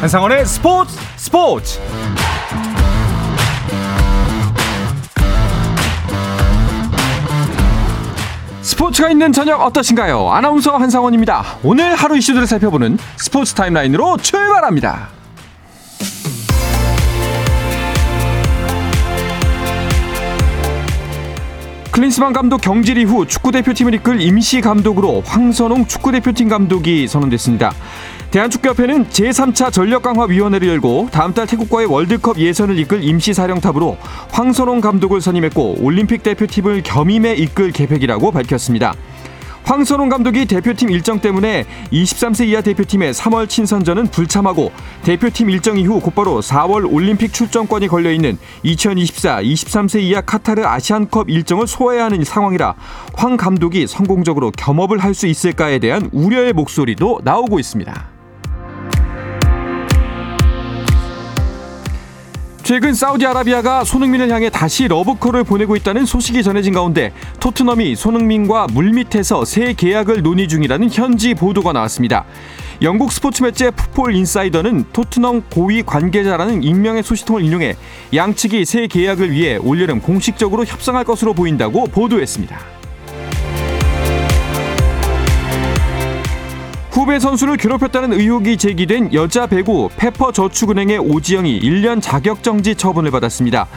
한상원의 스포츠 스포츠 스포츠가 있는 저녁 어떠신가요? 아나운서 한상원입니다. 오늘 하루 이슈들을 살펴보는 스포츠 타임라인으로 출발합니다. 클린스만 감독 경질 이후 축구대표팀을 이끌 임시 감독으로 황선홍 축구대표팀 감독이 선언됐습니다. 대한축구협회는 제3차 전력강화위원회를 열고 다음 달 태국과의 월드컵 예선을 이끌 임시사령탑으로 황선홍 감독을 선임했고 올림픽 대표팀을 겸임해 이끌 계획이라고 밝혔습니다. 황선홍 감독이 대표팀 일정 때문에 23세 이하 대표팀의 3월 친선전은 불참하고 대표팀 일정 이후 곧바로 4월 올림픽 출전권이 걸려있는 2024 23세 이하 카타르 아시안컵 일정을 소화해야 하는 상황이라 황 감독이 성공적으로 겸업을 할 수 있을까에 대한 우려의 목소리도 나오고 있습니다. 최근 사우디아라비아가 손흥민을 향해 다시 러브콜을 보내고 있다는 소식이 전해진 가운데 토트넘이 손흥민과 물밑에서 새 계약을 논의 중이라는 현지 보도가 나왔습니다. 영국 스포츠 매체 풋볼 인사이더는 토트넘 고위 관계자라는 익명의 소식통을 인용해 양측이 새 계약을 위해 올여름 공식적으로 협상할 것으로 보인다고 보도했습니다. 후배 선수를 괴롭혔다는 의혹이 제기된 여자 배구 페퍼 저축은행의 오지영이 1년 자격정지 처분을 받았습니다.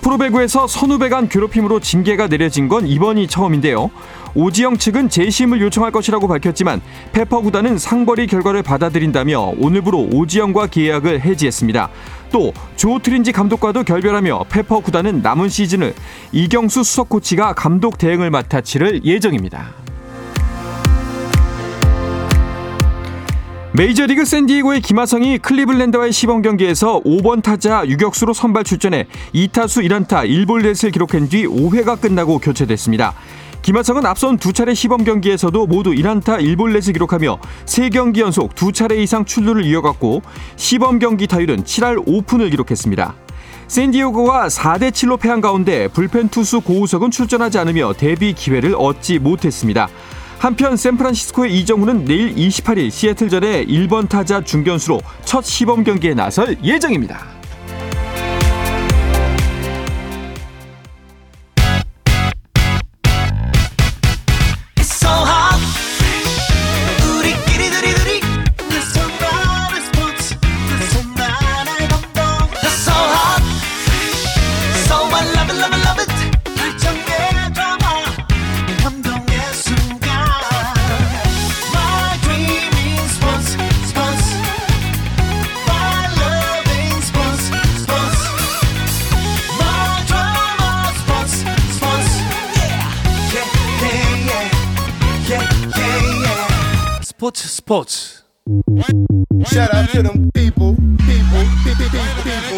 프로배구에서 선후배 간 괴롭힘으로 징계가 내려진 건 이번이 처음인데요. 오지영 측은 재심을 요청할 것이라고 밝혔지만 페퍼 구단은 상벌위 결과를 받아들인다며 오늘부로 오지영과 계약을 해지했습니다. 또 조 트린지 감독과도 결별하며 페퍼 구단은 남은 시즌을 이경수 수석 코치가 감독 대행을 맡아 치를 예정입니다. 메이저리그 샌디에고의 김하성이 클리블랜드와의 시범 경기에서 5번 타자 유격수로 선발 출전해 2타수 1안타 1볼넷을 기록한 뒤 5회가 끝나고 교체됐습니다. 김하성은 앞선 두 차례 시범 경기에서도 모두 1안타 1볼넷을 기록하며 3경기 연속 두 차례 이상 출루를 이어갔고 시범 경기 타율은 7할 5푼을 기록했습니다. 샌디에고가 4대 7로 패한 가운데 불펜 투수 고우석은 출전하지 않으며 데뷔 기회를 얻지 못했습니다. 한편 샌프란시스코의 이정훈은 내일 28일 시애틀전에 1번 타자 중견수로 첫 시범 경기에 나설 예정입니다.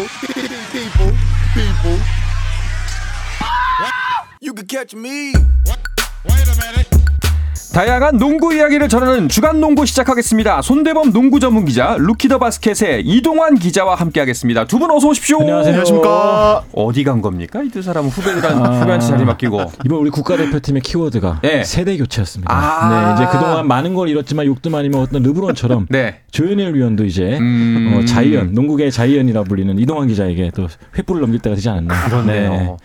People, people, people, people. You can catch me. Wait a minute 다양한 농구 이야기를 전하는 주간 농구 시작하겠습니다. 손대범 농구 전문 기자 루키더 바스켓의 이동환 기자와 함께하겠습니다. 두 분 어서 오십시오. 안녕하세요. 안녕하십니까. 어디 간 겁니까? 이 두 사람은 후배들한 후배한테 자리 맡기고. 이번 우리 국가대표팀의 키워드가 네. 세대 교체였습니다. 아. 네, 이제 그동안 많은 걸 잃었지만 욕도 많이 먹었던 르브론처럼 네. 조현일 위원도 이제 음. 어, 자이언, 농구계 자이언이라 불리는 이동환 기자에게 또 횃불을 넘길 때가 되지 않았나. 그렇네요. 네.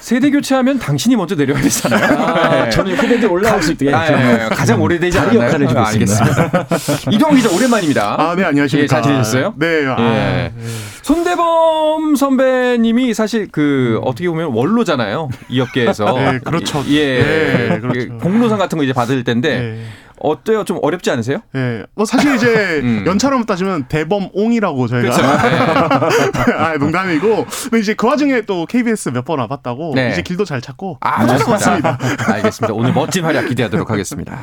세대 교체하면 당신이 먼저 내려야 되잖아요. 아, 네. 저는 후배들 올라올 수 있게 아, 예, 예. 가장 오래되지 자리 않았나요? 역할을 해주고 아, 있습니다. 알겠습니다. 이동환 기자 오랜만입니다. 아, 네, 안녕하십니까. 예, 잘 지내셨어요? 네, 아, 예. 손대범 선배님이 사실 그 어떻게 보면 원로잖아요. 이 업계에서. 네, 그렇죠. 예. 네, 그렇죠. 공로상 같은 거 이제 받을 텐데 네. 어때요? 좀 어렵지 않으세요? 예. 뭐 사실 이제 음. 연차로 따지면 대범옹이라고 저희가 그렇죠. 네. 아, 농담이고. 근데 이제 그 와중에 또 KBS 몇 번 와봤다고 네. 이제 길도 잘 찾고 아, 좋습니다. 알겠습니다. 오늘 멋진 활약 기대하도록 하겠습니다.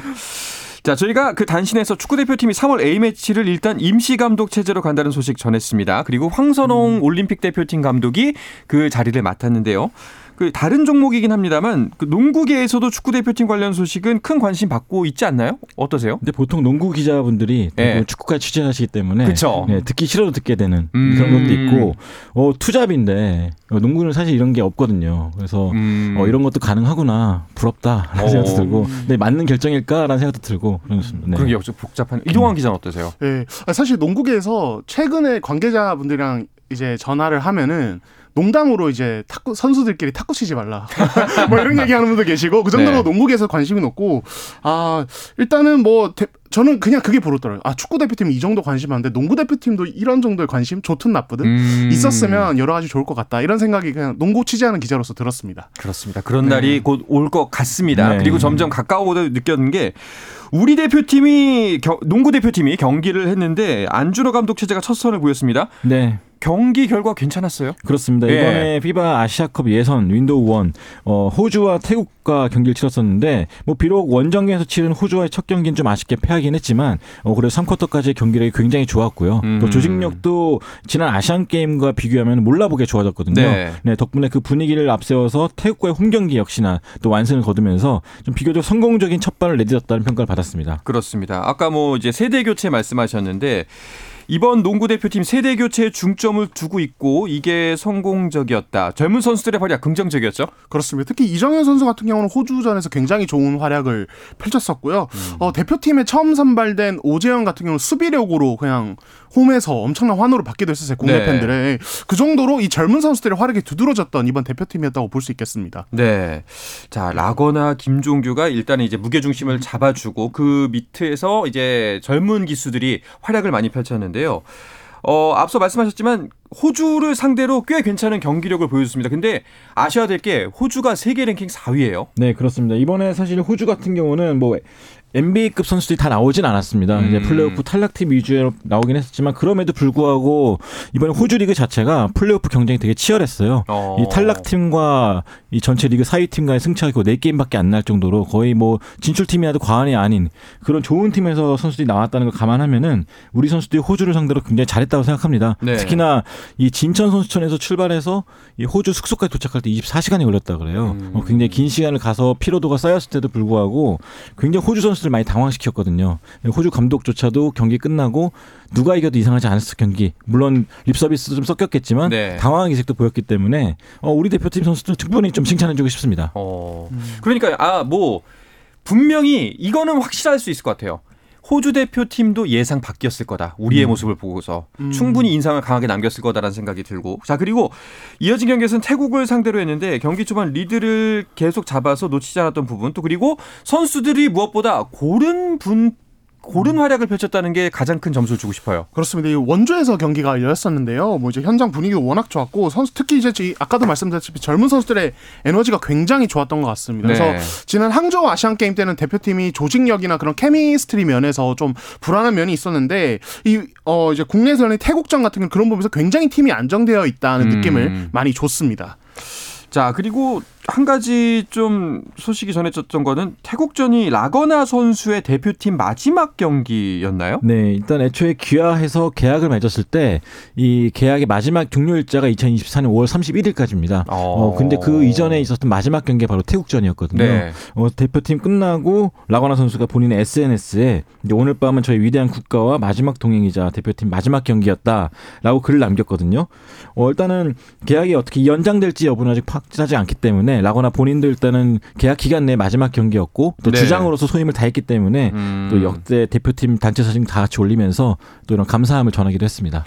자, 저희가 그 단신에서 축구대표팀이 3월 A매치를 일단 임시감독 체제로 간다는 소식 전했습니다. 그리고 황선홍 올림픽 대표팀 감독이 그 자리를 맡았는데요. 그 다른 종목이긴 합니다만 그 농구계에서도 축구 대표팀 관련 소식은 큰 관심 받고 있지 않나요? 어떠세요? 근데 보통 농구 기자분들이 예. 대부분 축구까지 취재하시기 때문에. 네, 듣기 싫어도 듣게 되는 음. 그런 것도 있고 어, 투잡인데 어, 농구는 사실 이런 게 없거든요. 그래서 음. 어, 이런 것도 가능하구나 부럽다라는 어. 생각도 들고 근데 맞는 결정일까라는 생각도 들고 그렇습니다. 네. 그런 게 없죠. 복잡한 이동환 기자는 어떠세요? 예. 아, 사실 농구계에서 최근에 관계자분들이랑 이제 전화를 하면은 농담으로 이제 탁구 선수들끼리 탁구 치지 말라 뭐 이런 얘기하는 분도 계시고 그 정도로 네. 농구계에서 관심이 높고 아 일단은 뭐 대- 저는 그냥 그게 부럽더라고요 아 축구 대표팀 이 정도 관심 많은데 농구 대표팀도 이런 정도의 관심 좋든 나쁘든 음. 있었으면 여러 가지 좋을 것 같다 이런 생각이 그냥 농구 취재하는 기자로서 들었습니다. 그렇습니다. 그런 날이 곧 올 것 같습니다. 네. 그리고 점점 가까워오다 느꼈는 게 우리 대표팀이 겨- 농구 대표팀이 경기를 했는데 안준호 감독 체제가 첫 선을 보였습니다. 네. 경기 결과 괜찮았어요? 그렇습니다. 예. 이번에 FIBA 아시아컵 예선 window one 어, 호주와 태국과 경기를 치렀었는데 뭐 비록 원정에서 치른 호주와의 첫 경기는 좀 아쉽게 패하긴 했지만 어, 그래도 3쿼터까지의 경기력이 굉장히 좋았고요. 음. 또 조직력도 지난 아시안 게임과 비교하면 몰라보게 좋아졌거든요. 네. 네, 덕분에 그 분위기를 앞세워서 태국과의 홈 경기 역시나 또 완승을 거두면서 좀 비교적 성공적인 첫발을 내딛었다는 평가를 받았습니다. 그렇습니다. 아까 뭐 이제 세대 교체 말씀하셨는데 이번 농구 대표팀 세대 교체에 중점을 두고 있고 이게 성공적이었다. 젊은 선수들의 활약 긍정적이었죠. 그렇습니다. 특히 이정현 선수 같은 경우는 호주전에서 굉장히 좋은 활약을 펼쳤었고요. 음. 어, 대표팀에 처음 선발된 오재현 같은 경우는 수비력으로 그냥 홈에서 엄청난 환호를 받기도 했었어요. 국내 네. 팬들의 그 정도로 이 젊은 선수들의 활약이 두드러졌던 이번 대표팀이었다고 볼 수 있겠습니다. 네. 자, 라거나 김종규가 일단은 이제 무게 중심을 잡아주고 그 밑에서 이제 젊은 기수들이 활약을 많이 펼쳤는데 요. 어, 앞서 말씀하셨지만 호주를 상대로 꽤 괜찮은 경기력을 보여줬습니다. 근데 아셔야 될 게 호주가 세계 랭킹 4위예요. 네, 그렇습니다. 이번에 사실 호주 같은 경우는 뭐 NBA급 선수들이 다 나오진 않았습니다. 음. 이제 플레이오프 탈락팀 위주로 나오긴 했었지만 그럼에도 불구하고 이번에 호주 리그 자체가 플레이오프 경쟁이 되게 치열했어요. 어. 이 탈락팀과 이 전체 리그 4위 팀과의 승차가 거의 4게임밖에 안 날 정도로 거의 뭐 진출팀이라도 과언이 아닌 그런 좋은 팀에서 선수들이 나왔다는 걸 감안하면은 우리 선수들이 호주를 상대로 굉장히 잘했다고 생각합니다. 네. 특히나 이 진천 선수촌에서 출발해서 이 호주 숙소까지 도착할 때 24시간이 걸렸다 그래요. 음. 어, 굉장히 긴 시간을 가서 피로도가 쌓였을 때도 불구하고 굉장히 호주 선수 들 많이 당황시켰거든요. 호주 감독조차도 경기 끝나고 누가 이겨도 이상하지 않았을 경기. 물론 립 서비스도 좀 섞였겠지만 네. 당황한 기색도 보였기 때문에 어, 우리 대표팀 선수들 충분히 좀 칭찬해주고 싶습니다. 어. 그러니까 아, 뭐 분명히 이거는 확실할 수 있을 것 같아요. 호주 대표팀도 예상 바뀌었을 거다. 우리의 모습을 보고서 충분히 인상을 강하게 남겼을 거다라는 생각이 들고. 자, 그리고 이어진 경기에서는 태국을 상대로 했는데 경기 초반 리드를 계속 잡아서 놓치지 않았던 부분 또 그리고 선수들이 무엇보다 고른 분 고른 활약을 펼쳤다는 게 가장 큰 점수를 주고 싶어요. 그렇습니다. 이 원주에서 경기가 열렸었는데요. 뭐 이제 현장 분위기가 워낙 좋았고 선수 특히 이제 이- 아까도 말씀드렸다시피 젊은 선수들의 에너지가 굉장히 좋았던 것 같습니다. 그래서 네. 지난 항저우 아시안 게임 때는 대표팀이 조직력이나 그런 케미스트리 면에서 좀 불안한 면이 있었는데 이 어 이제 국내에서는 태국전 같은 경우 그런 부분에서 굉장히 팀이 안정되어 있다는 음. 느낌을 많이 줬습니다. 자, 그리고 한 가지 좀 소식이 전해졌던 거는 태국전이 라거나 선수의 대표팀 마지막 경기였나요? 네, 일단 애초에 귀화해서 계약을 맺었을 때 이 계약의 마지막 종료일자가 2024년 5월 31일까지입니다. 어, 근데 그 이전에 있었던 마지막 경기가 바로 태국전이었거든요. 네. 어, 대표팀 끝나고 라거나 선수가 본인의 SNS에 오늘 밤은 저희 위대한 국가와 마지막 동행이자 대표팀 마지막 경기였다라고 글을 남겼거든요. 어, 일단은 계약이 어떻게 연장될지 여부는 아직 확실하지 않기 때문에 라거나 본인도 일단은 계약 기간 내 마지막 경기였고 또 네. 주장으로서 소임을 다했기 때문에 음. 또 역대 대표팀 단체 사진 다 같이 올리면서 또 이런 감사함을 전하기도 했습니다.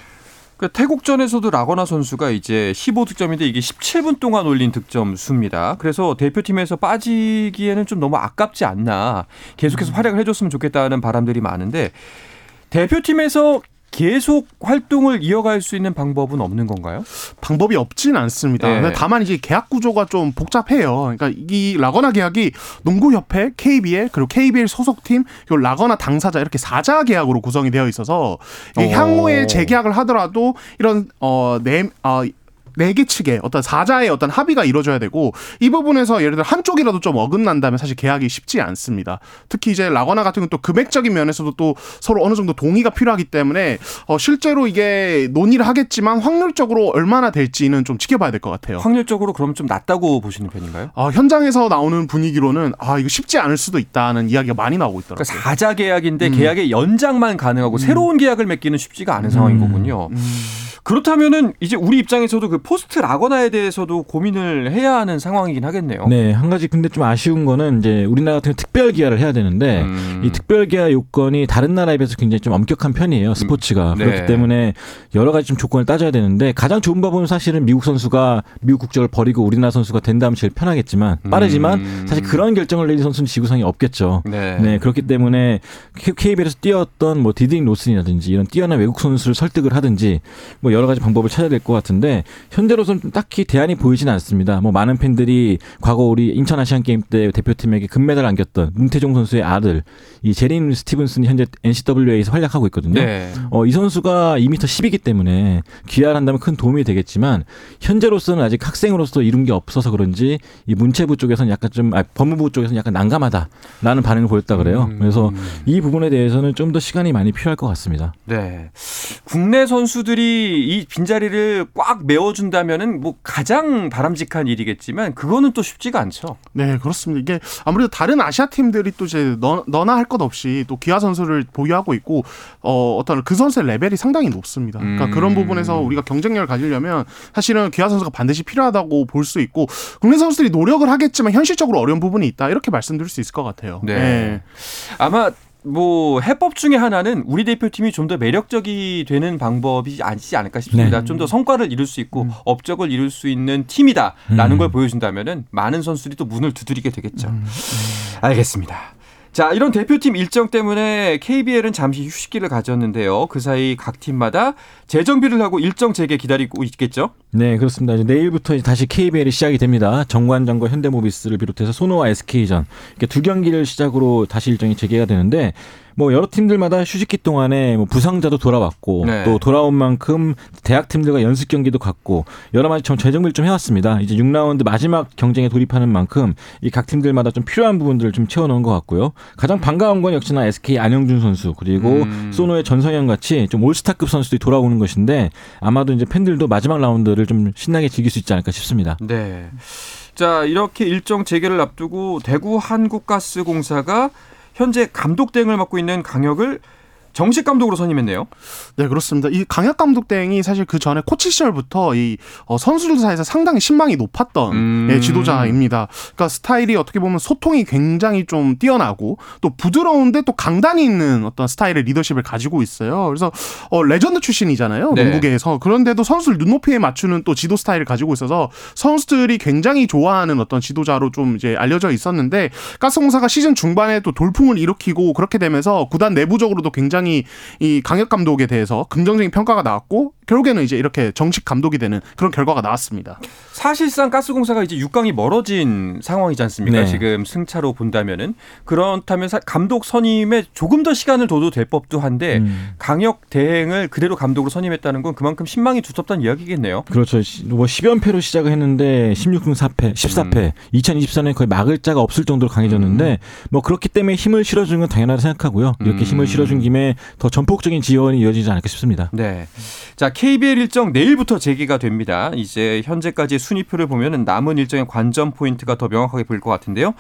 그 태국전에서도 라거나 선수가 이제 15득점인데 이게 17분 동안 올린 득점 수입니다. 그래서 대표팀에서 빠지기에는 좀 너무 아깝지 않나. 계속해서 활약을 해줬으면 좋겠다는 바람들이 많은데 대표팀에서 계속 활동을 이어갈 수 있는 방법은 없는 건가요? 방법이 없진 않습니다. 네. 다만 이제 계약 구조가 좀 복잡해요. 그러니까 이 라거나 계약이 농구협회, KBL 그리고 KBL 소속팀 그리고 라거나 당사자 이렇게 사자 계약으로 구성이 되어 있어서 어. 향후에 재계약을 하더라도 이런 어네 어, 네개 측의 어떤 사자의 어떤 합의가 이루어져야 되고 이 부분에서 예를 들어 한쪽이라도 좀 어긋난다면 사실 계약이 쉽지 않습니다. 특히 이제 라거나 같은 경우는 또 금액적인 면에서도 또 서로 어느 정도 동의가 필요하기 때문에 어 실제로 이게 논의를 하겠지만 확률적으로 얼마나 될지는 좀 지켜봐야 될 것 같아요. 확률적으로 그럼 좀 낮다고 보시는 편인가요? 아, 현장에서 나오는 분위기로는 아 이거 쉽지 않을 수도 있다는 이야기가 많이 나오고 있더라고요. 그러니까 사자 계약인데 음. 계약의 연장만 가능하고 새로운 계약을 맺기는 쉽지가 않은 상황인 음. 거군요. 그렇다면은 이제 우리 입장에서도 그 포스트 라건아에 대해서도 고민을 해야 하는 상황이긴 하겠네요. 네, 한 가지 근데 좀 아쉬운 거는 이제 우리나라 같은 경우 특별 귀화를 해야 되는데 음. 이 특별 귀화 요건이 다른 나라에 비해서 굉장히 좀 엄격한 편이에요. 스포츠가. 네. 그렇기 때문에 여러 가지 좀 조건을 따져야 되는데 가장 좋은 방법은 사실은 미국 선수가 미국 국적을 버리고 우리나라 선수가 된다면 제일 편하겠지만 빠르지만 음. 사실 그런 결정을 내린 선수는 지구상에 없겠죠. 네. 네, 그렇기 때문에 KBL에서 뛰었던 뭐 디드릭 로슨이라든지 이런 뛰어난 외국 선수를 설득을 하든지 뭐 여러 가지 방법을 찾아야 될 것 같은데 현재로서는 좀 딱히 대안이 보이지는 않습니다. 뭐 많은 팬들이 과거 우리 인천 아시안 게임 때 대표팀에게 금메달 을 안겼던 문태종 선수의 아들 이 재린 스티븐슨이 현재 NCAA에서 활약하고 있거든요. 네. 어, 이 선수가 2m 10이기 때문에 귀화를 한다면 큰 도움이 되겠지만 현재로서는 아직 학생으로서 이룬 게 없어서 그런지 이 문체부 쪽에서는 약간 좀 아, 법무부 쪽에서는 약간 난감하다라는 반응을 보였다 그래요. 음. 그래서 이 부분에 대해서는 좀 더 시간이 많이 필요할 것 같습니다. 네. 국내 선수들이 이 빈자리를 꽉 메워준다면은 뭐 가장 바람직한 일이겠지만 그거는 또 쉽지가 않죠. 네, 그렇습니다. 이게 아무래도 다른 아시아 팀들이 또 이제 너, 너나 할 것 없이 또 기아 선수를 보유하고 있고 어, 어떤 그 선수의 레벨이 상당히 높습니다. 그러니까 음. 그런 부분에서 우리가 경쟁력을 가지려면 사실은 기아 선수가 반드시 필요하다고 볼 수 있고 국내 선수들이 노력을 하겠지만 현실적으로 어려운 부분이 있다 이렇게 말씀드릴 수 있을 것 같아요. 네. 아마 뭐 해법 중에 하나는 우리 대표팀이 좀 더 매력적이 되는 방법이 아니지 않을까 싶습니다. 네. 좀더 성과를 이룰 수 있고 업적을 이룰 수 있는 팀이다라는 음. 걸 보여준다면은 많은 선수들이 또 문을 두드리게 되겠죠. 알겠습니다. 자, 이런 대표팀 일정 때문에 KBL은 잠시 휴식기를 가졌는데요. 그 사이 각 팀마다 재정비를 하고 일정 재개 기다리고 있겠죠? 네, 그렇습니다. 이제 내일부터 이제 다시 KBL이 시작이 됩니다. 정관장과 현대모비스를 비롯해서 손호와 SK전 이렇게 두 경기를 시작으로 다시 일정이 재개가 되는데 뭐 여러 팀들마다 휴식기 동안에 뭐 부상자도 돌아왔고 네. 또 돌아온 만큼 대학 팀들과 연습 경기도 갖고 여러 가지 좀 재정비를 좀 해왔습니다. 이제 6라운드 마지막 경쟁에 돌입하는 만큼 이 각 팀들마다 좀 필요한 부분들을 좀 채워놓은 것 같고요. 가장 반가운 건 역시나 SK 안영준 선수 그리고 음. 소노의 전성현 같이 좀 올스타급 선수들이 돌아오는 것인데 아마도 이제 팬들도 마지막 라운드를 좀 신나게 즐길 수 있지 않을까 싶습니다. 네. 자, 이렇게 일정 재개를 앞두고 대구 한국가스공사가 현재 감독 대행을 맡고 있는 강혁을 정식 감독으로 선임했네요. 네, 그렇습니다. 이 강혁 감독 대행이 사실 그 전에 코치 시절부터 이 어, 선수들 사이에서 상당히 신망이 높았던 음. 예, 지도자입니다. 그러니까 스타일이 어떻게 보면 소통이 굉장히 좀 뛰어나고 또 부드러운데 또 강단이 있는 어떤 스타일의 리더십을 가지고 있어요. 그래서 어, 레전드 출신이잖아요. 네. 농구계에서. 그런데도 선수들 눈높이에 맞추는 또 지도 스타일을 가지고 있어서 선수들이 굉장히 좋아하는 어떤 지도자로 좀 이제 알려져 있었는데 가스공사가 시즌 중반에 또 돌풍을 일으키고 그렇게 되면서 구단 내부적으로도 굉장히 이 강혁 감독에 대해서 긍정적인 평가가 나왔고 결국에는 이제 이렇게 정식 감독이 되는 그런 결과가 나왔습니다. 사실상 가스공사가 이제 6강이 멀어진 상황이지 않습니까? 네. 지금 승차로 본다면은 그렇다면 사- 감독 선임에 조금 더 시간을 둬도 될 법도 한데 음. 강혁 대행을 그대로 감독으로 선임했다는 건 그만큼 신망이 두텁다는 이야기겠네요. 그렇죠. 시- 뭐 10연패로 시작을 했는데 16승 4패, 14패. 2024년에 거의 막을 자가 없을 정도로 강해졌는데 뭐 그렇기 때문에 힘을 실어주는 건 당연하다고 생각하고요. 이렇게 음. 힘을 실어준 김에 더 전폭적인 지원이 이어지지 않을까 싶습니다. 네. 자, KBL 일정 내일부터 재개가 됩니다. 이제 현재까지 순위표를 보면은 남은 일정의 관전 포인트가 더 명확하게 보일 것 같은데요.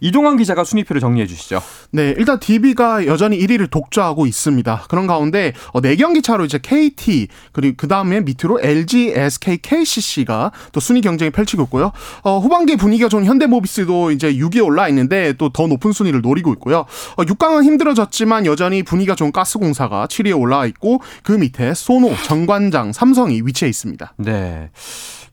이동환 기자가 순위표를 정리해 주시죠. 네, 일단 DB가 여전히 1위를 독주하고 있습니다. 그런 가운데 어, 4경기 차로 이제 KT 그리고 그 다음에 밑으로 LG, SK, KCC가 또 순위 경쟁이 펼치고 있고요. 어, 후반기 분위기가 좋은 현대모비스도 이제 6위에 올라 있는데 또 더 높은 순위를 노리고 있고요. 어, 6강은 힘들어졌지만 여전히 분위기가 좋은 가스공사가 7위에 올라와 있고 그 밑에 소노, 정관장, 삼성이 위치해 있습니다. 네.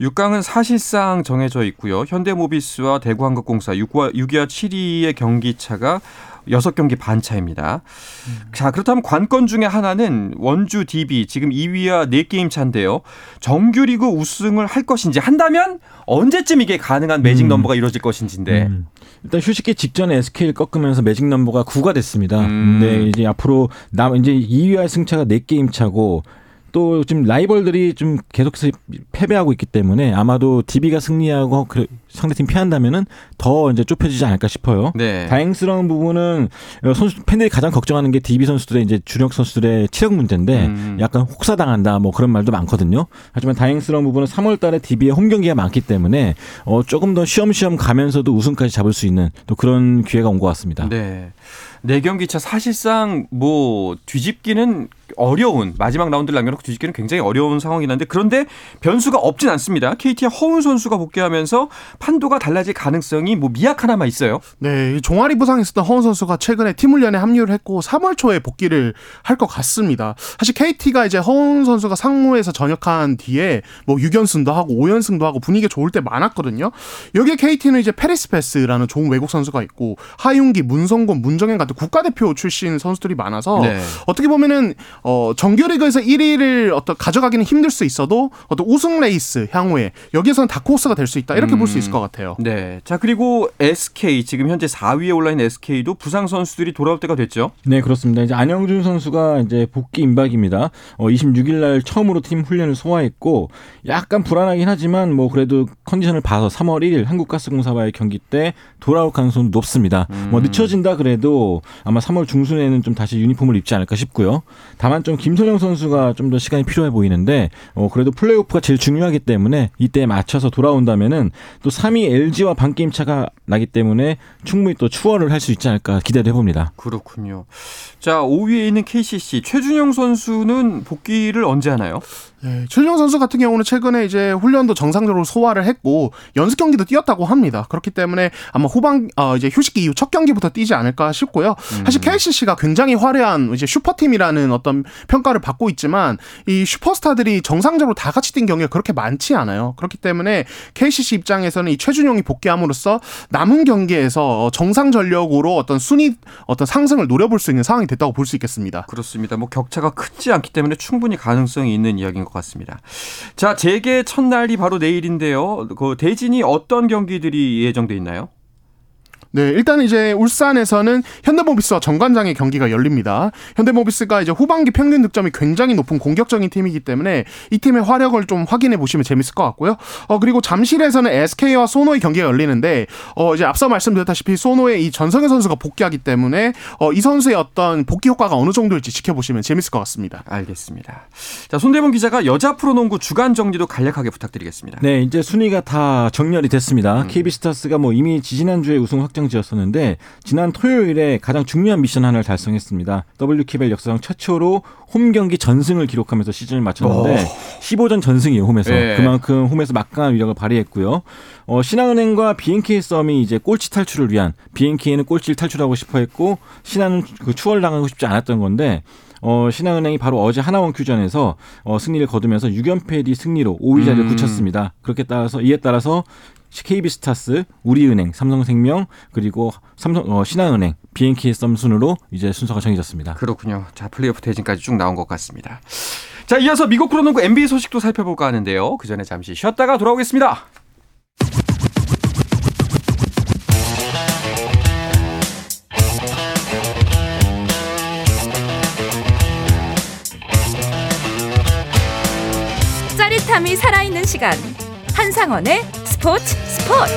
6강은 사실상 정해져 있고요. 현대모비스와 대구한국공사 6와 6위와 7위의 경기 차가 6경기 반 차입니다. 자, 그렇다면 관건 중에 하나는 원주 DB 지금 2위와 4게임 차인데요. 정규리그 우승을 할 것인지 한다면 언제쯤 이게 가능한 매직 음. 넘버가 이루어질 것인지인데. 음. 일단 휴식기 직전에 SK를 꺾으면서 매직 넘버가 9가 됐습니다. 음. 근데 이제 앞으로 남 이제 2위와 승차가 4게임 차고 또 지금 라이벌들이 좀 계속해서 패배하고 있기 때문에 아마도 DB가 승리하고 그 상대팀 패한다면은 더 이제 좁혀지지 않을까 싶어요. 네. 다행스러운 부분은 어, 선수 팬들이 가장 걱정하는 게 DB 선수들의 이제 주력 선수들의 체력 문제인데 음. 약간 혹사당한다 뭐 그런 말도 많거든요. 하지만 다행스러운 부분은 3월 달에 DB의 홈 경기가 많기 때문에 어 조금 더 쉬엄쉬엄 가면서도 우승까지 잡을 수 있는 또 그런 기회가 온 것 같습니다. 네. 네 경기 차 사실상 뭐 뒤집기는 어려운 마지막 라운드를 남겨놓고 뒤집기는 굉장히 어려운 상황이긴 한데 그런데 변수가 없진 않습니다. KT의 허훈 선수가 복귀하면서 판도가 달라질 가능성이 뭐 미약 하나마 있어요. 네, 이 종아리 부상이 있었던 허훈 선수가 최근에 팀 훈련에 합류를 했고 3월 초에 복귀를 할 것 같습니다. 사실 KT가 이제 허훈 선수가 상무에서 전역한 뒤에 뭐 6연승도 하고 5연승도 하고 분위기가 좋을 때 많았거든요. 여기에 KT는 이제 패리스 배스라는 좋은 외국 선수가 있고 하윤기, 문성곤, 문정현 같은 국가대표 출신 선수들이 많아서 네. 어떻게 보면은 어 정규리그에서 1위를 어떤 가져가기는 힘들 수 있어도 어떤 우승 레이스 향후에 여기에서는 다크호스가 될 수 있다 이렇게 볼수 있을 것 같아요. 네. 자 그리고 SK 지금 현재 4위에 올라 있는 SK도 부상 선수들이 돌아올 때가 됐죠. 네, 그렇습니다. 이제 안영준 선수가 이제 복귀 임박입니다. 어, 26일 날 처음으로 팀 훈련을 소화했고 약간 불안하긴 하지만 뭐 그래도 컨디션을 봐서 3월 1일 한국가스공사와의 경기 때 돌아올 가능성은 높습니다. 뭐 늦춰진다 그래도 아마 3월 중순에는 좀 다시 유니폼을 입지 않을까 싶고요. 다만 좀 김선영 선수가 좀 더 시간이 필요해 보이는데 어, 그래도 플레이오프가 제일 중요하기 때문에 이때에 맞춰서 돌아온다면은 또 3위 LG와 반 게임 차가 나기 때문에 충분히 또 추월을 할 수 있지 않을까 기대를 해봅니다. 그렇군요. 자 5위에 있는 KCC 최준영 선수는 복귀를 언제 하나요? 네, 최준영 선수 같은 경우는 최근에 이제 훈련도 정상적으로 소화를 했고 연습 경기도 뛰었다고 합니다. 그렇기 때문에 아마 후반 어, 이제 휴식기 이후 첫 경기부터 뛰지 않을까 싶고요. 사실 KCC가 굉장히 화려한 이제 슈퍼팀이라는 어떤 평가를 받고 있지만 이 슈퍼스타들이 정상적으로 다 같이 뛴 경기가 그렇게 많지 않아요. 그렇기 때문에 KCC 입장에서는 이 최준용이 복귀함으로써 남은 경기에서 어, 정상 전력으로 어떤 순위 어떤 상승을 노려볼 수 있는 상황이 됐다고 볼 수 있겠습니다. 그렇습니다. 뭐 격차가 크지 않기 때문에 충분히 가능성이 있는 이야기인 것 같습니다. 자 재개 첫날이 바로 내일인데요. 그 대진이 어떤 경기들이 예정돼 있나요? 네, 일단 이제 울산에서는 현대모비스와 정관장의 경기가 열립니다. 현대모비스가 이제 후반기 평균 득점이 굉장히 높은 공격적인 팀이기 때문에 이 팀의 화력을 좀 확인해 보시면 재밌을 것 같고요. 어 그리고 잠실에서는 SK와 소노의 경기가 열리는데 어 이제 앞서 말씀드렸다시피 소노의 이 전성현 선수가 복귀하기 때문에 어 이 선수의 어떤 복귀 효과가 어느 정도일지 지켜보시면 재밌을 것 같습니다. 알겠습니다. 자 손대범 기자가 여자 프로농구 주간 정리도 간략하게 부탁드리겠습니다. 네, 이제 순위가 다 정렬이 됐습니다. KB스타스가 뭐 이미 지지난주에 우승 확정 지었었는데 지난 토요일에 가장 중요한 미션 하나를 달성했습니다. WKBL 역사상 최초로 홈 경기 전승을 기록하면서 시즌을 마쳤는데 15전 전승이에요, 홈에서. 네. 그만큼 홈에서 막강한 위력을 발휘했고요. 어, 신한은행과 BNK 썸이 이제 꼴찌 탈출을 위한 BNK는 꼴찌를 탈출하고 싶어 했고 신한은 그 추월당하고 싶지 않았던 건데 어, 신한은행이 바로 어제 하나원 큐전에서 어, 승리를 거두면서 6연패 뒤 승리로 5위 자리를 음. 굳혔습니다. 그렇게 따라서 이에 따라서 KB스타스, 우리은행, 삼성생명 그리고 삼성 어, 신한은행, BNK 썸 순으로 이제 순서가 정해졌습니다. 그렇군요. 자 플레이오프 대진까지 쭉 나온 것 같습니다. 자 이어서 미국 프로농구 NBA 소식도 살펴볼까 하는데요. 그 전에 잠시 쉬었다가 돌아오겠습니다. 짜릿함이 살아있는 시간 한상원의 스포츠 스포츠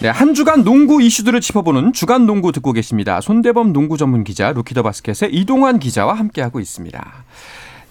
네, 한 주간 농구 이슈들을 짚어보는 주간 농구 듣고 계십니다. 손대범 농구 전문 기자 루키더 바스켓의 이동환 기자와 함께하고 있습니다.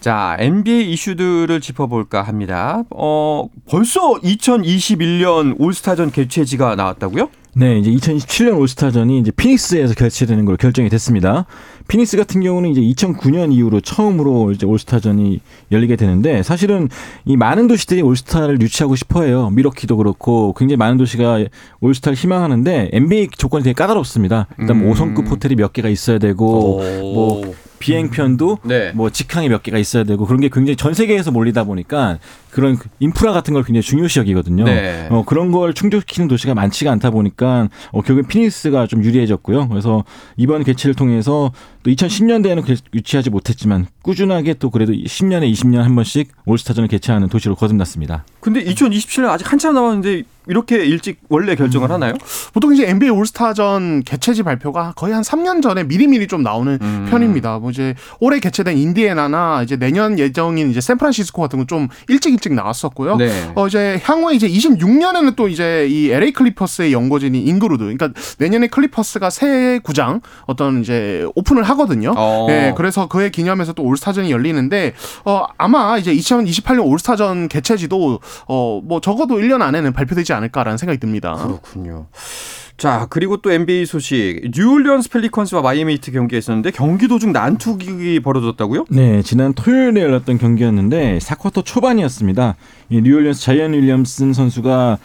자, NBA 이슈들을 짚어볼까 합니다. 어, 벌써 2021년 올스타전 개최지가 나왔다고요? 네, 이제 2027년 올스타전이 이제 피닉스에서 개최되는 걸로 결정이 됐습니다. 피닉스 같은 경우는 이제 2009년 이후로 처음으로 이제 올스타전이 열리게 되는데 사실은 이 많은 도시들이 올스타를 유치하고 싶어해요. 미러키도 그렇고 굉장히 많은 도시가 올스타를 희망하는데 NBA 조건이 되게 까다롭습니다. 일단 뭐 음. 5성급 호텔이 몇 개가 있어야 되고 뭐 비행편도 네. 뭐 직항이 몇 개가 있어야 되고 그런 게 굉장히 전 세계에서 몰리다 보니까 그런 그 인프라 같은 걸 굉장히 중요시 여기거든요. 네. 어, 그런 걸 충족시키는 도시가 많지가 않다 보니까 어, 결국엔 피닉스가 좀 유리해졌고요. 그래서 이번 개최를 통해서 또 2010년대에는 유치하지 못했지만 꾸준하게 또 그래도 10년에 20년 한 번씩 올스타전을 개최하는 도시로 거듭났습니다. 근데 2027년 아직 한참 남았는데 이렇게 일찍 원래 결정을 하나요? 보통 이제 NBA 올스타전 개최지 발표가 거의 한 3년 전에 미리미리 좀 나오는 음. 편입니다. 뭐 이제 올해 개최된 인디애나나 이제 내년 예정인 이제 샌프란시스코 같은 건 좀 일찍 일찍 나왔었고요. 네. 어 이제 향후에 이제 26년에는 또 이제 이 LA 클리퍼스의 연고지인 잉글우드. 그러니까 내년에 클리퍼스가 새 구장 어떤 이제 오픈을 하거든요. 어. 네, 그래서 그에 기념해서 또 올스타전이 열리는데 어 아마 이제 2028년 올스타전 개최지도 어 뭐 적어도 1년 안에는 발표되지 않을까라는 생각이 듭니다. 그렇군요. 자 그리고 또 NBA 소식 뉴올리언스 펠리컨스와 마이애미 히트 경기가 있었는데 경기 도중 난투극이 벌어졌다고요? 네, 지난 토요일에 열렸던 경기였는데 4쿼터 초반이었습니다. 이 뉴올리언스 자이언 윌리엄슨 선수가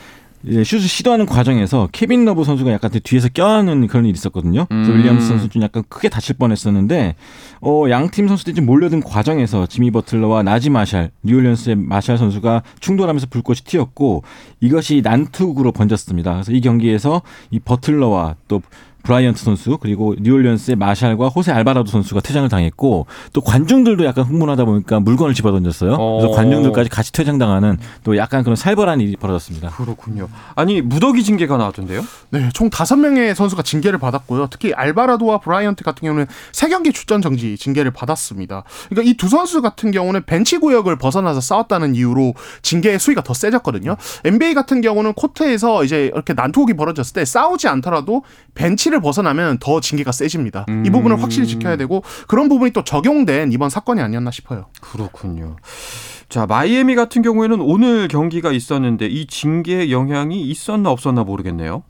이제 슛을 시도하는 과정에서 케빈 러브 선수가 약간 뒤에서 껴안는 그런 일이 있었거든요. 그래서 음. 윌리엄슨 선수 좀 약간 크게 다칠 뻔했었는데 어, 양팀 선수들이 좀 몰려든 과정에서 지미 버틀러와 나지 마샬, 뉴올리언스의 마샬 선수가 충돌하면서 불꽃이 튀었고 이것이 난투극으로 번졌습니다. 그래서 이 경기에서 이 버틀러와 또 브라이언트 선수 그리고 뉴올리언스의 마샬과 호세 알바라도 선수가 퇴장을 당했고 또 관중들도 약간 흥분하다 보니까 물건을 집어던졌어요. 어. 그래서 관중들까지 같이 퇴장당하는 또 약간 그런 살벌한 일이 벌어졌습니다. 그렇군요. 아니 무더기 징계가 나왔던데요? 네, 총 다섯 명의 선수가 징계를 받았고요. 특히 알바라도와 브라이언트 같은 경우는 세 경기 출전 정지 징계를 받았습니다. 그러니까 이 두 선수 같은 경우는 벤치 구역을 벗어나서 싸웠다는 이유로 징계의 수위가 더 세졌거든요. NBA 같은 경우는 코트에서 이제 이렇게 난투극이 벌어졌을 때 싸우지 않더라도 벤치를 벗어나면 더 징계가 세집니다. 이 부분을 확실히 지켜야 되고 그런 부분이 또 적용된 이번 사건이 아니었나 싶어요. 그렇군요. 자 마이애미 같은 경우에는 오늘 경기가 있었는데 이 징계 영향이 있었나 없었나 모르겠네요.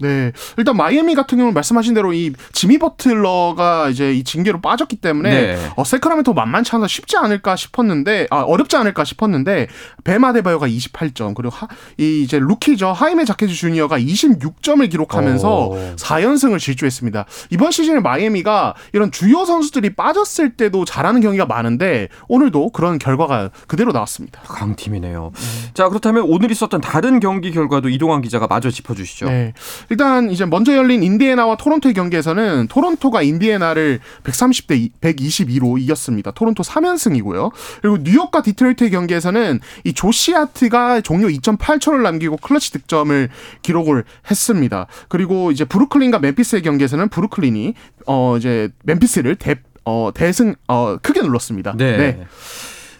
네. 일단 마이애미 같은 경우는 말씀하신 대로 이 지미 버틀러가 이제 이 징계로 빠졌기 때문에 네. 어, 세크라멘토 만만치 않아 쉽지 않을까 싶었는데 아 어렵지 않을까 싶었는데 베마데바요가 28점 그리고 하, 이 이제 루키죠 하이메 자케즈 주니어가 26점을 기록하면서 오. 4연승을 질주했습니다. 이번 시즌에 마이애미가 이런 주요 선수들이 빠졌을 때도 잘하는 경기가 많은데 오늘도 그런 결과가 그대로 나왔습니다. 강팀이네요. 자 그렇다면 오늘 있었던 다른 경기 결과도 이동환 기자가 마저 짚어주시죠. 네. 일단 이제 먼저 열린 인디애나와 토론토의 경기에서는 토론토가 인디애나를 130대 122로 이겼습니다. 토론토 3연승이고요. 그리고 뉴욕과 디트로이트의 경기에서는 이 조시 하트가 종료 2.8초를 남기고 클러치 득점을 기록을 했습니다. 그리고 이제 브루클린과 멤피스의 경기에서는 브루클린이 어 이제 멤피스를 대 어, 대승, 어, 크게 눌렀습니다. 네.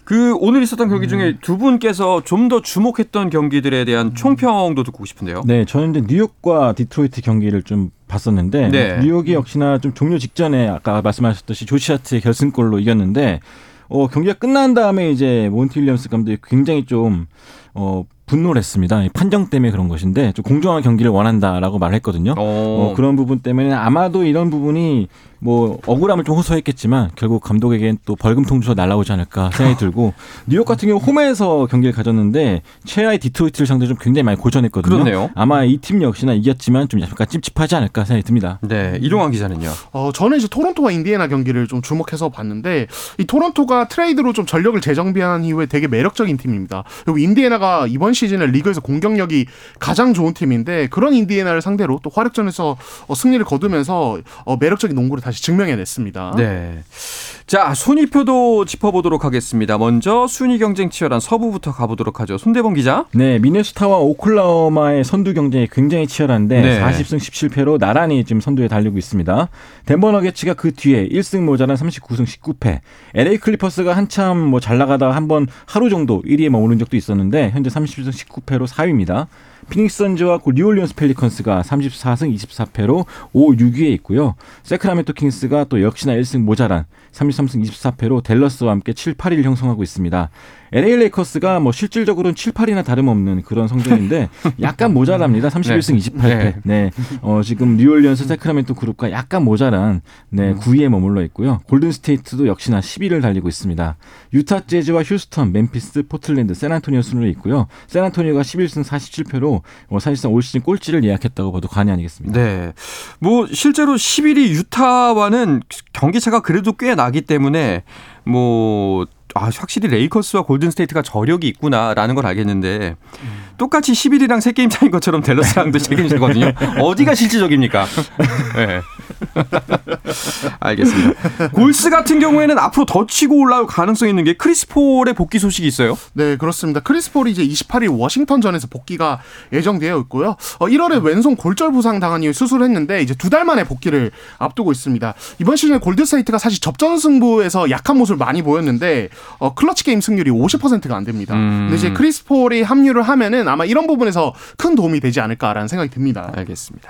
그 오늘 있었던 경기 중에 두 분께서 좀 더 주목했던 경기들에 대한 총평도 듣고 싶은데요. 네, 저는 이제 뉴욕과 디트로이트 경기를 좀 봤었는데 네. 뉴욕이 역시나 좀 종료 직전에 아까 말씀하셨듯이 조시 하트의 결승골로 이겼는데 어, 경기가 끝난 다음에 이제 몬티 윌리엄스 감독이 굉장히 좀 어, 분노를 했습니다. 이 판정 때문에 그런 것인데 좀 공정한 경기를 원한다라고 말했거든요. 어, 그런 부분 때문에 아마도 이런 부분이 뭐 억울함을 좀 호소했겠지만 결국 감독에겐 또 벌금 통지가 날라오지 않을까 생각이 들고 뉴욕 같은 경우 홈에서 경기를 가졌는데 최하의 디트로이트를 상대로 좀 굉장히 많이 고전했거든요. 그렇네요. 아마 이 팀 역시나 이겼지만 좀 약간 찝찝하지 않을까 생각이 듭니다. 네, 이동환 기자는요. 어, 저는 이제 토론토와 인디애나 경기를 좀 주목해서 봤는데 이 토론토가 트레이드로 좀 전력을 재정비한 이후에 되게 매력적인 팀입니다. 그리고 인디애나가 이번 시즌에 리그에서 공격력이 가장 좋은 팀인데 그런 인디애나를 상대로 또 화력전에서 어, 승리를 거두면서 어, 매력적인 농구를 다시 증명해냈습니다. 네. 자, 순위표도 짚어보도록 하겠습니다. 먼저 순위 경쟁 치열한 서부부터 가보도록 하죠. 손대범 기자. 네, 미네소타와 오클라호마의 선두 경쟁이 굉장히 치열한데 네. 40승 17패로 나란히 지금 선두에 달리고 있습니다. 덴버 너기츠가 그 뒤에 1승 모자란 39승 19패. LA 클리퍼스가 한참 뭐 잘 나가다가 한 번 하루 정도 1위에 머무른 적도 있었는데 현재 30승 19패로 4위입니다. 피닉스 선즈와 그 뉴올리언스 펠리컨스가 34승 24패로 5, 6위에 있고요. 새크라멘토 킹스가 또 역시나 1승 모자란 33승 24패로 댈러스와 함께 7, 8위를 형성하고 있습니다. LA 레이커스가 뭐 실질적으로는 7, 8이나 다름없는 그런 성적인데 약간 모자랍니다. 31승 28패. 네. 네. 어, 지금 뉴올리언스 새크라멘토 그룹과 약간 모자란 네, 9위에 머물러 있고요. 골든 스테이트도 역시나 10위를 달리고 있습니다. 유타 재즈와 휴스턴, 멤피스, 포틀랜드, 샌안토니오 순으로 있고요. 샌안토니오가 11승 47패로 정도로 어, 사실상 올 시즌 꼴찌를 예약했다고 봐도 과언이 아니겠습니다. 네. 뭐 실제로 11위 유타와는 경기차가 그래도 꽤 나기 때문에 뭐 아, 확실히 레이커스와 골든 스테이트가 저력이 있구나라는 걸 알겠는데 똑같이 11위랑 세 게임 차인 것처럼 댈러스랑도 세 게임이거든요. 어디가 실질적입니까? 네. 알겠습니다. 골스 같은 경우에는 앞으로 더 치고 올라올 가능성이 있는 게 크리스 폴의 복귀 소식이 있어요. 네, 그렇습니다. 크리스 폴이 이제 28일 워싱턴전에서 복귀가 예정되어 있고요. 어, 1월에 왼손 골절 부상 당한 이후 수술했는데 이제 두 달 만에 복귀를 앞두고 있습니다. 이번 시즌에 골든스테이트가 사실 접전 승부에서 약한 모습을 많이 보였는데 어, 클러치 게임 승률이 50%가 안 됩니다. 음. 근데 이제 크리스 폴이 합류를 하면은 아마 이런 부분에서 큰 도움이 되지 않을까라는 생각이 듭니다. 알겠습니다.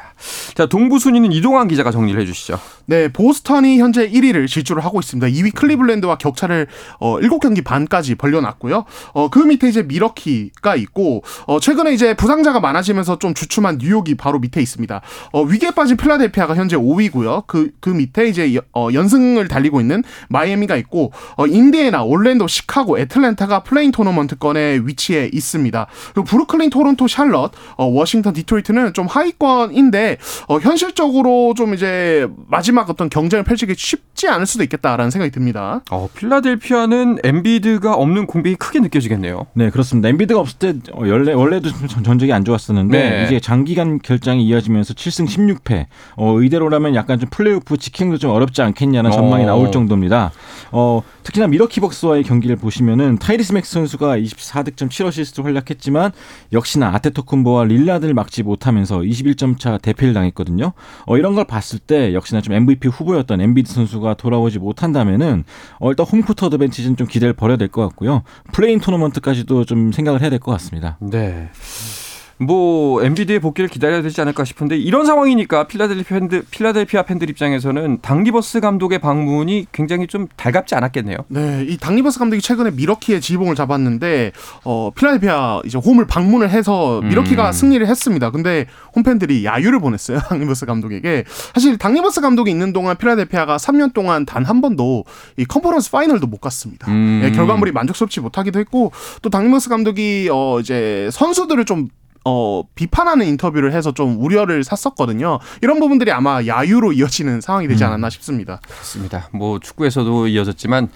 자, 동부 순위는 이동환 기자가 정리를 해 주시죠. 네, 보스턴이 현재 1위를 질주를 하고 있습니다. 2위 클리블랜드와 격차를 어 7경기 반까지 벌려놨고요. 어 그 밑에 이제 밀워키가 있고 어 최근에 이제 부상자가 많아지면서 좀 주춤한 뉴욕이 바로 밑에 있습니다. 어 위기에 빠진 필라델피아가 현재 5위고요. 그 그 밑에 이제 여- 어 연승을 달리고 있는 마이애미가 있고 어 인디애나, 올랜도, 시카고, 애틀랜타가 플레이인 토너먼트권에 위치해 있습니다. 그리고 브루클린, 토론토, 샬럿, 어 워싱턴, 디트로이트는 좀 하위권인데 어 현실적으로 좀 이제 마지막 어떤 경쟁을 펼치기 쉽지 않을 수도 있겠다라는 생각이 듭니다. 어, 필라델피아는 엠비드가 없는 공백이 크게 느껴지겠네요. 네, 그렇습니다. 엠비드가 없을 때 어, 원래 원래도 좀 전- 전적이 안 좋았었는데 네. 이제 장기간 결장이 이어지면서 7승 16패. 어, 이대로라면 약간 좀 플레이오프 지키기도 좀 어렵지 않겠냐는 전망이 어. 나올 정도입니다. 어, 특히나 밀워키 벅스와의 경기를 보시면은 타이리스 맥시 선수가 24득점 7어시스트 활약했지만 역시나 아데토쿤보와 릴라드를 막지 못하면서 21점 차 대패를 당했거든요. 어, 이런 걸 봤을 때 역시나 좀 MVP 후보였던 엠비드 선수가 돌아오지 못한다면은 어, 일단 홈코트 어드밴티지는 좀 기대를 버려야 될 것 같고요. 플레이인 토너먼트까지도 좀 생각을 해야 될 것 같습니다. 네. 뭐 엠비드의 복귀를 기다려야 되지 않을까 싶은데 이런 상황이니까 필라델피아 팬들 필라델피아 팬들 입장에서는 닥 리버스 감독의 방문이 굉장히 좀 달갑지 않았겠네요. 네, 이 닥 리버스 감독이 최근에 밀워키의 지휘봉을 잡았는데 어 필라델피아 이제 홈을 방문을 해서 밀워키가 음. 승리를 했습니다. 근데 홈팬들이 야유를 보냈어요. 닥 리버스 감독에게. 사실 닥 리버스 감독이 있는 동안 필라델피아가 3년 동안 단 한 번도 이 컨퍼런스 파이널도 못 갔습니다. 음. 예, 결과물이 만족스럽지 못하기도 했고 또 당리버스 감독이 어 이제 선수들을 좀 어, 비판하는 인터뷰를 해서 좀 우려를 샀었거든요. 이런 부분들이 아마 야유로 이어지는 상황이 되지 않았나 싶습니다. 그렇습니다. 뭐 축구에서도 이어졌지만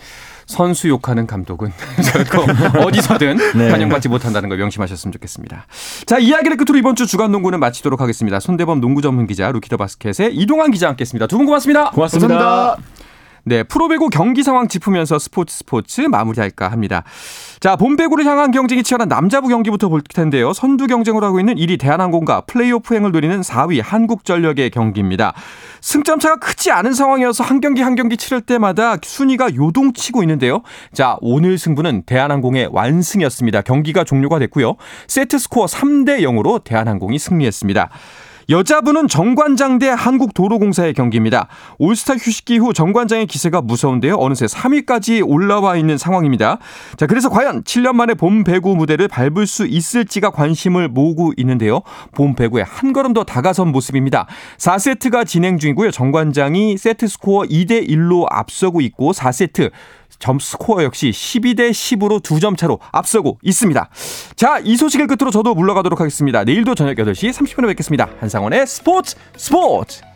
선수 욕하는 감독은 결코 어디서든 네. 환영받지 못한다는 걸 명심하셨으면 좋겠습니다. 자 이야기를 끝으로 이번 주 주간 농구는 마치도록 하겠습니다. 손대범 농구 전문 기자 루키더 바스켓의 이동환 기자 함께했습니다. 두 분 고맙습니다. 고맙습니다. 감사합니다. 네, 프로배구 경기 상황 짚으면서 스포츠 스포츠 마무리할까 합니다. 자, 봄배구를 향한 경쟁이 치열한 남자부 경기부터 볼 텐데요. 선두 경쟁을 하고 있는 1위 대한항공과 플레이오프 행을 노리는 4위 한국전력의 경기입니다. 승점 차가 크지 않은 상황이어서 한 경기 한 경기 치를 때마다 순위가 요동치고 있는데요. 자, 오늘 승부는 대한항공의 완승이었습니다. 경기가 종료가 됐고요. 세트 스코어 3대 0으로 대한항공이 승리했습니다. 여자부는 정관장 대 한국도로공사의 경기입니다. 올스타 휴식기 후 정관장의 기세가 무서운데요. 어느새 3위까지 올라와 있는 상황입니다. 자, 그래서 과연 7년 만에 봄 배구 무대를 밟을 수 있을지가 관심을 모으고 있는데요. 봄 배구에 한 걸음 더 다가선 모습입니다. 4세트가 진행 중이고요. 정관장이 세트 스코어 2대 1로 앞서고 있고 4세트 점 스코어 역시 12대 10으로 두점 차로 앞서고 있습니다. 자, 이 소식을 끝으로 저도 물러가도록 하겠습니다. 내일도 저녁 8시 30분에 뵙겠습니다. 한상원의 스포츠 스포츠!